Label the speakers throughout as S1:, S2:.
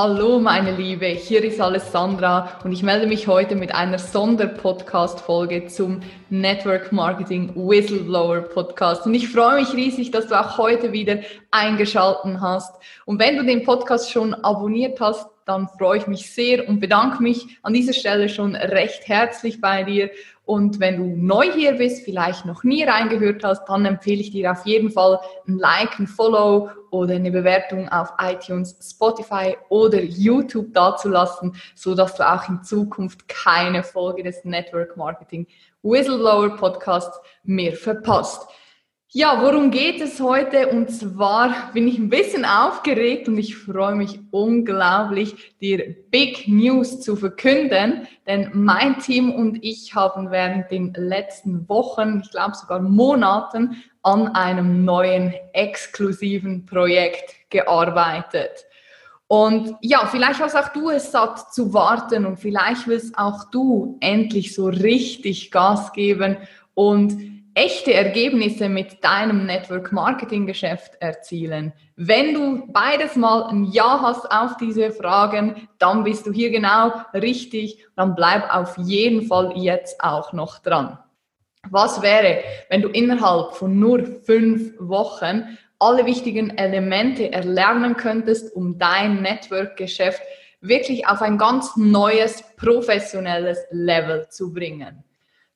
S1: Hallo meine Liebe, hier ist Alessandra und ich melde mich heute mit einer Sonderpodcast-Folge zum Network Marketing Whistleblower Podcast. Und ich freue mich riesig, dass du auch heute wieder eingeschalten hast. Und wenn du den Podcast schon abonniert hast, dann freue ich mich sehr und bedanke mich an dieser Stelle schon recht herzlich bei dir. Und wenn du neu hier bist, vielleicht noch nie reingehört hast, dann empfehle ich dir auf jeden Fall ein Like, ein Follow oder eine Bewertung auf iTunes, Spotify oder YouTube dazulassen, so dass du auch in Zukunft keine Folge des Network Marketing Whistleblower Podcasts mehr verpasst. Ja, worum geht es heute? Und zwar bin ich ein bisschen aufgeregt und ich freue mich unglaublich, dir Big News zu verkünden, denn mein Team und ich haben während den letzten Wochen, ich glaube sogar Monaten, an einem neuen exklusiven Projekt gearbeitet. Und ja, vielleicht hast auch du es satt zu warten und vielleicht willst auch du endlich so richtig Gas geben und echte Ergebnisse mit deinem Network Marketing Geschäft erzielen. Wenn du beides mal ein Ja hast auf diese Fragen, dann bist du hier genau richtig. Dann bleib auf jeden Fall jetzt auch noch dran. Was wäre, wenn du innerhalb von nur fünf Wochen alle wichtigen Elemente erlernen könntest, um dein Network-Geschäft wirklich auf ein ganz neues, professionelles Level zu bringen?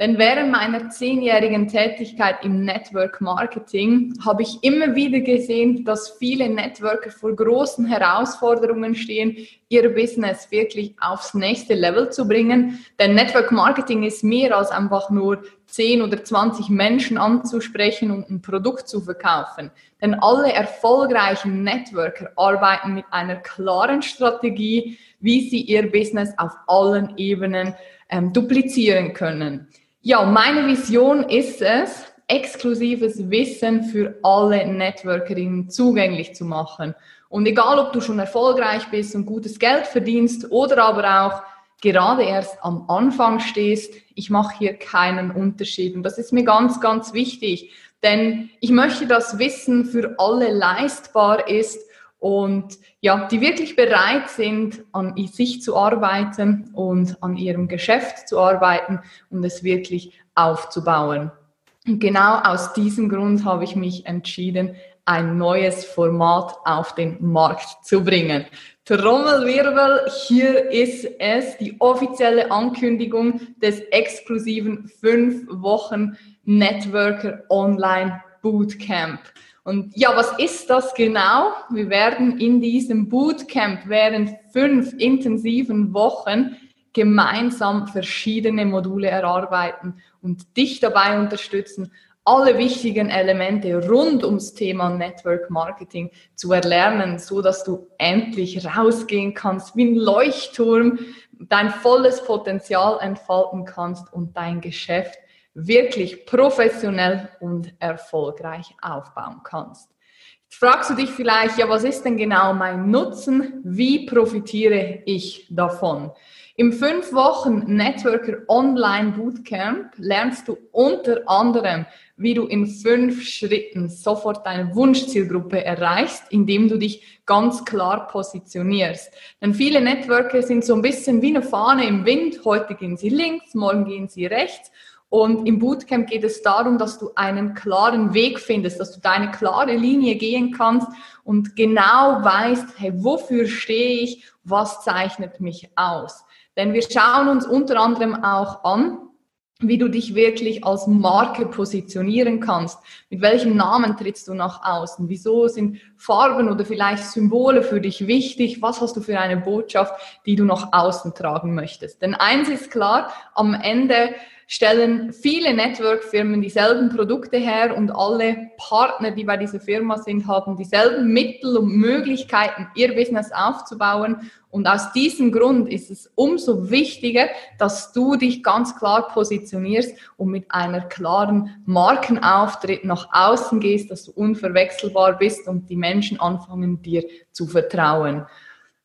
S1: Denn während meiner zehnjährigen Tätigkeit im Network Marketing habe ich immer wieder gesehen, dass viele Networker vor großen Herausforderungen stehen, ihr Business wirklich aufs nächste Level zu bringen. Denn Network Marketing ist mehr als einfach nur 10 oder 20 Menschen anzusprechen und ein Produkt zu verkaufen. Denn alle erfolgreichen Networker arbeiten mit einer klaren Strategie, wie sie ihr Business auf allen Ebenen ähm, duplizieren können. Ja, meine Vision ist es, exklusives Wissen für alle Networkerinnen zugänglich zu machen. Und egal, ob du schon erfolgreich bist und gutes Geld verdienst oder aber auch gerade erst am Anfang stehst, ich mache hier keinen Unterschied. Und das ist mir ganz, ganz wichtig, denn ich möchte, dass Wissen für alle leistbar ist und ja, die wirklich bereit sind, an sich zu arbeiten und an ihrem Geschäft zu arbeiten und es wirklich aufzubauen. Und genau aus diesem Grund habe ich mich entschieden, ein neues Format auf den Markt zu bringen. Trommelwirbel, hier ist es, die offizielle Ankündigung des exklusiven 5 Wochen Networker Online Bootcamp. Und ja, was ist das genau? Wir werden in diesem Bootcamp während fünf intensiven Wochen gemeinsam verschiedene Module erarbeiten und dich dabei unterstützen, alle wichtigen Elemente rund ums Thema Network Marketing zu erlernen, so dass du endlich rausgehen kannst wie ein Leuchtturm, dein volles Potenzial entfalten kannst und dein Geschäft wirklich professionell und erfolgreich aufbauen kannst. Jetzt fragst du dich vielleicht, ja, was ist denn genau mein Nutzen? Wie profitiere ich davon? Im fünf Wochen Networker Online Bootcamp lernst du unter anderem, wie du in fünf Schritten sofort deine Wunschzielgruppe erreichst, indem du dich ganz klar positionierst. Denn viele Networker sind so ein bisschen wie eine Fahne im Wind. Heute gehen sie links, morgen gehen sie rechts. Und im Bootcamp geht es darum, dass du einen klaren Weg findest, dass du deine klare Linie gehen kannst und genau weißt, hey, wofür stehe ich, was zeichnet mich aus. Denn wir schauen uns unter anderem auch an, wie du dich wirklich als Marke positionieren kannst. Mit welchem Namen trittst du nach außen? Wieso sind Farben oder vielleicht Symbole für dich wichtig? Was hast du für eine Botschaft, die du nach außen tragen möchtest? Denn eins ist klar, am Ende stellen viele Network-Firmen dieselben Produkte her und alle Partner, die bei dieser Firma sind, haben dieselben Mittel und Möglichkeiten, ihr Business aufzubauen. Und aus diesem Grund ist es umso wichtiger, dass du dich ganz klar positionierst und mit einer klaren Markenauftritt nach außen gehst, dass du unverwechselbar bist und die Menschen anfangen, dir zu vertrauen.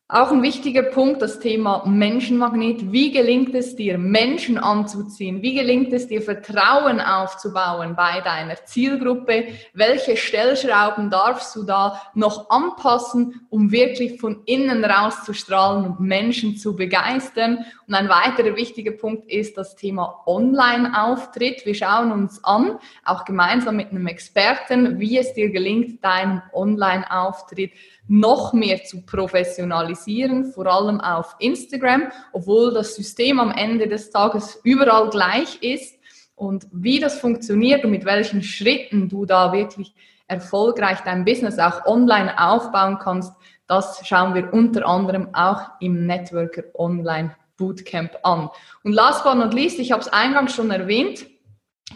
S1: Auch ein wichtiger Punkt, das Thema Menschenmagnet. Wie gelingt es dir, Menschen anzuziehen? Wie gelingt es dir, Vertrauen aufzubauen bei deiner Zielgruppe? Welche Stellschrauben darfst du da noch anpassen, um wirklich von innen rauszustrahlen und Menschen zu begeistern? Und ein weiterer wichtiger Punkt ist das Thema Online-Auftritt. Wir schauen uns an, auch gemeinsam mit einem Experten, wie es dir gelingt, deinen Online-Auftritt noch mehr zu professionalisieren, vor allem auf Instagram, obwohl das System am Ende des Tages überall gleich ist. Und wie das funktioniert und mit welchen Schritten du da wirklich erfolgreich dein Business auch online aufbauen kannst, das schauen wir unter anderem auch im Networker Online Bootcamp an. Und last but not least, ich habe es eingangs schon erwähnt,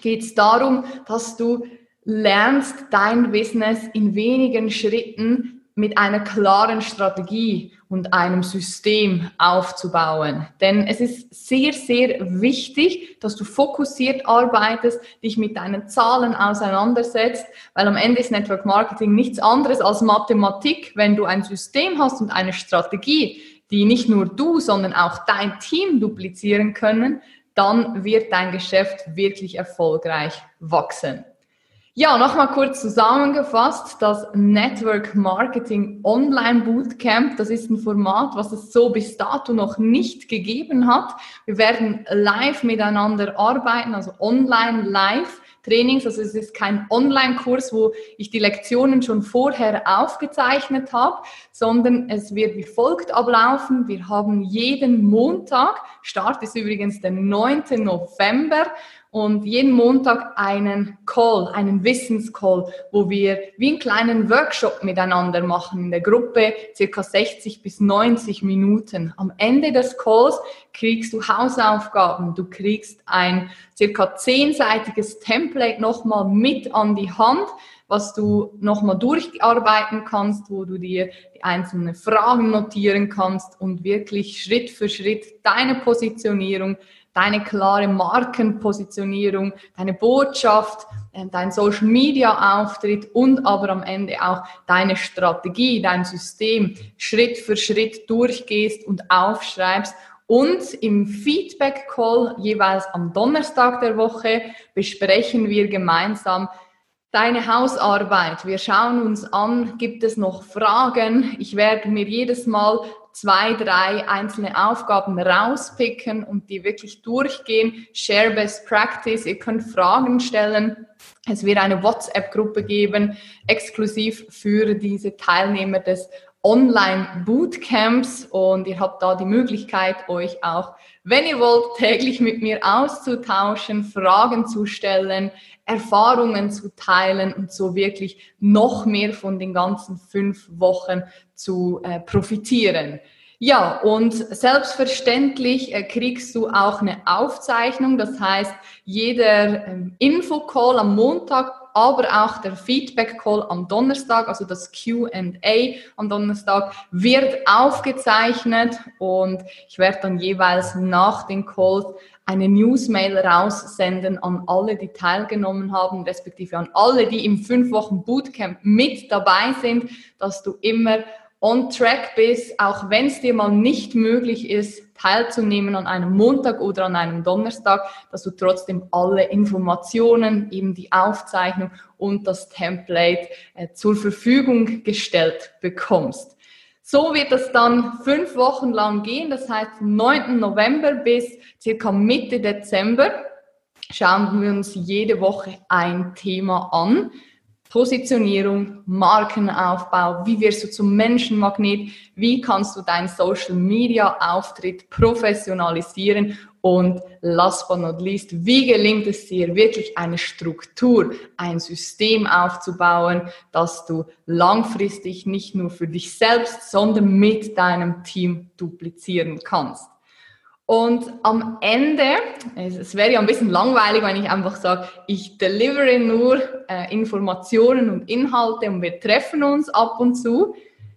S1: geht es darum, dass du lernst, dein Business in wenigen Schritten mit einer klaren Strategie und einem System aufzubauen. Denn es ist sehr, sehr wichtig, dass du fokussiert arbeitest, dich mit deinen Zahlen auseinandersetzt, weil am Ende ist Network Marketing nichts anderes als Mathematik. Wenn du ein System hast und eine Strategie, die nicht nur du, sondern auch dein Team duplizieren können, dann wird dein Geschäft wirklich erfolgreich wachsen. Ja, nochmal kurz zusammengefasst, das Network Marketing Online Bootcamp, das ist ein Format, was es so bis dato noch nicht gegeben hat. Wir werden live miteinander arbeiten, also online live. Trainings, also es ist kein Online-Kurs, wo ich die Lektionen schon vorher aufgezeichnet habe, sondern es wird wie folgt ablaufen. Wir haben jeden Montag, Start ist übrigens der 9. November, und jeden Montag einen Call, einen Wissenscall, wo wir wie einen kleinen Workshop miteinander machen in der Gruppe, circa 60 bis 90 Minuten. Am Ende des Calls kriegst du Hausaufgaben, du kriegst ein circa zehnseitiges Template nochmal mit an die Hand, was du nochmal durcharbeiten kannst, wo du dir die einzelnen Fragen notieren kannst und wirklich Schritt für Schritt deine Positionierung deine klare Markenpositionierung, deine Botschaft, äh, dein Social Media Auftritt und aber am Ende auch deine Strategie, dein System Schritt für Schritt durchgehst und aufschreibst und im Feedback Call jeweils am Donnerstag der Woche besprechen wir gemeinsam deine Hausarbeit. Wir schauen uns an, gibt es noch Fragen? Ich werde mir jedes Mal zwei, drei einzelne Aufgaben rauspicken und die wirklich durchgehen. Share Best Practice. Ihr könnt Fragen stellen. Es wird eine WhatsApp-Gruppe geben, exklusiv für diese Teilnehmer des Online-Bootcamps und ihr habt da die Möglichkeit, euch auch, wenn ihr wollt, täglich mit mir auszutauschen, Fragen zu stellen, Erfahrungen zu teilen und so wirklich noch mehr von den ganzen fünf Wochen zu äh, profitieren. Ja, und selbstverständlich äh, kriegst du auch eine Aufzeichnung. Das heißt, jeder ähm, Infocall am Montag aber auch der Feedback Call am Donnerstag, also das QA am Donnerstag, wird aufgezeichnet und ich werde dann jeweils nach den Calls eine Newsmail raussenden an alle, die teilgenommen haben, respektive an alle, die im fünf Wochen Bootcamp mit dabei sind, dass du immer on track bist, auch wenn es dir mal nicht möglich ist, teilzunehmen an einem Montag oder an einem Donnerstag, dass du trotzdem alle Informationen, eben die Aufzeichnung und das Template äh, zur Verfügung gestellt bekommst. So wird es dann fünf Wochen lang gehen, das heißt vom 9. November bis circa Mitte Dezember schauen wir uns jede Woche ein Thema an. Positionierung, Markenaufbau, wie wirst du zum Menschenmagnet, wie kannst du deinen Social Media Auftritt professionalisieren und last but not least, wie gelingt es dir wirklich eine Struktur, ein System aufzubauen, dass du langfristig nicht nur für dich selbst, sondern mit deinem Team duplizieren kannst. Und am Ende, es wäre ja ein bisschen langweilig, wenn ich einfach sage, ich delivere nur äh, Informationen und Inhalte und wir treffen uns ab und zu.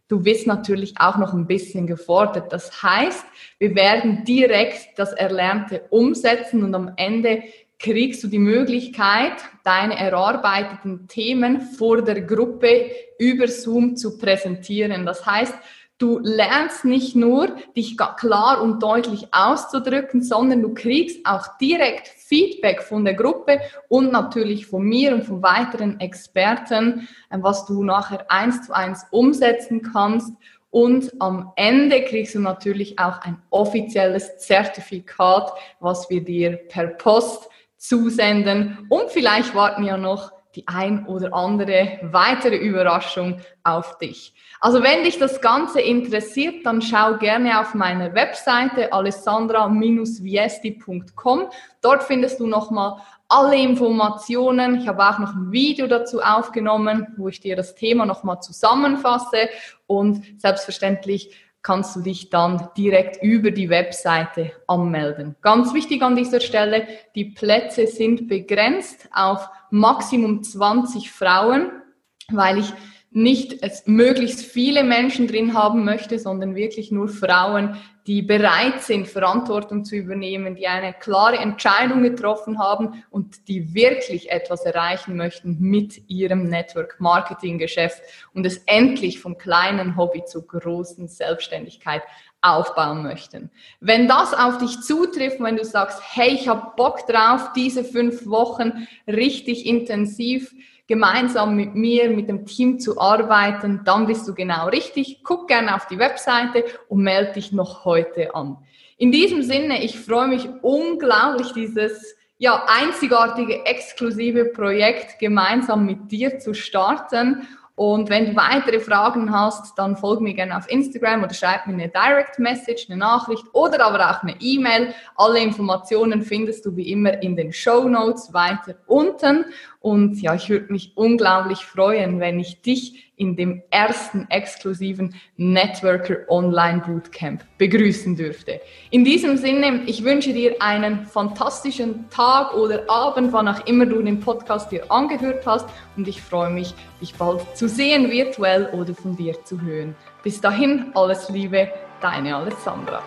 S1: Du bist natürlich auch noch ein bisschen gefordert. Das heißt, wir werden direkt das Erlernte umsetzen und am Ende kriegst du die Möglichkeit, deine erarbeiteten Themen vor der Gruppe über Zoom zu präsentieren. Das heißt, Du lernst nicht nur, dich klar und deutlich auszudrücken, sondern du kriegst auch direkt Feedback von der Gruppe und natürlich von mir und von weiteren Experten, äh, was du nachher eins zu eins umsetzen kannst. Und am Ende kriegst du natürlich auch ein offizielles Zertifikat, was wir dir per Post zusenden. Und vielleicht warten ja noch die ein oder andere weitere Überraschung auf dich. Also wenn dich das Ganze interessiert, dann schau gerne auf meine Webseite alessandra-viesti.com. Dort findest du nochmal alle Informationen. Ich habe auch noch ein Video dazu aufgenommen, wo ich dir das Thema nochmal zusammenfasse und selbstverständlich kannst du dich dann direkt über die Webseite anmelden. Ganz wichtig an dieser Stelle, die Plätze sind begrenzt auf Maximum 20 Frauen, weil ich nicht es möglichst viele Menschen drin haben möchte, sondern wirklich nur Frauen, die bereit sind, Verantwortung zu übernehmen, die eine klare Entscheidung getroffen haben und die wirklich etwas erreichen möchten mit ihrem Network Marketing Geschäft und es endlich vom kleinen Hobby zur großen Selbstständigkeit aufbauen möchten. Wenn das auf dich zutrifft, wenn du sagst, hey, ich habe Bock drauf, diese fünf Wochen richtig intensiv gemeinsam mit mir, mit dem Team zu arbeiten, dann bist du genau richtig. Guck gerne auf die Webseite und melde dich noch heute an. In diesem Sinne, ich freue mich unglaublich, dieses ja, einzigartige, exklusive Projekt gemeinsam mit dir zu starten und wenn du weitere Fragen hast, dann folg mir gerne auf Instagram oder schreib mir eine Direct Message, eine Nachricht oder aber auch eine E-Mail. Alle Informationen findest du wie immer in den Show Notes weiter unten. Und ja, ich würde mich unglaublich freuen, wenn ich dich in dem ersten exklusiven Networker Online Bootcamp begrüßen dürfte. In diesem Sinne, ich wünsche dir einen fantastischen Tag oder Abend, wann auch immer du den Podcast dir angehört hast. Und ich freue mich, dich bald zu sehen, virtuell oder von dir zu hören. Bis dahin, alles Liebe, deine Alessandra.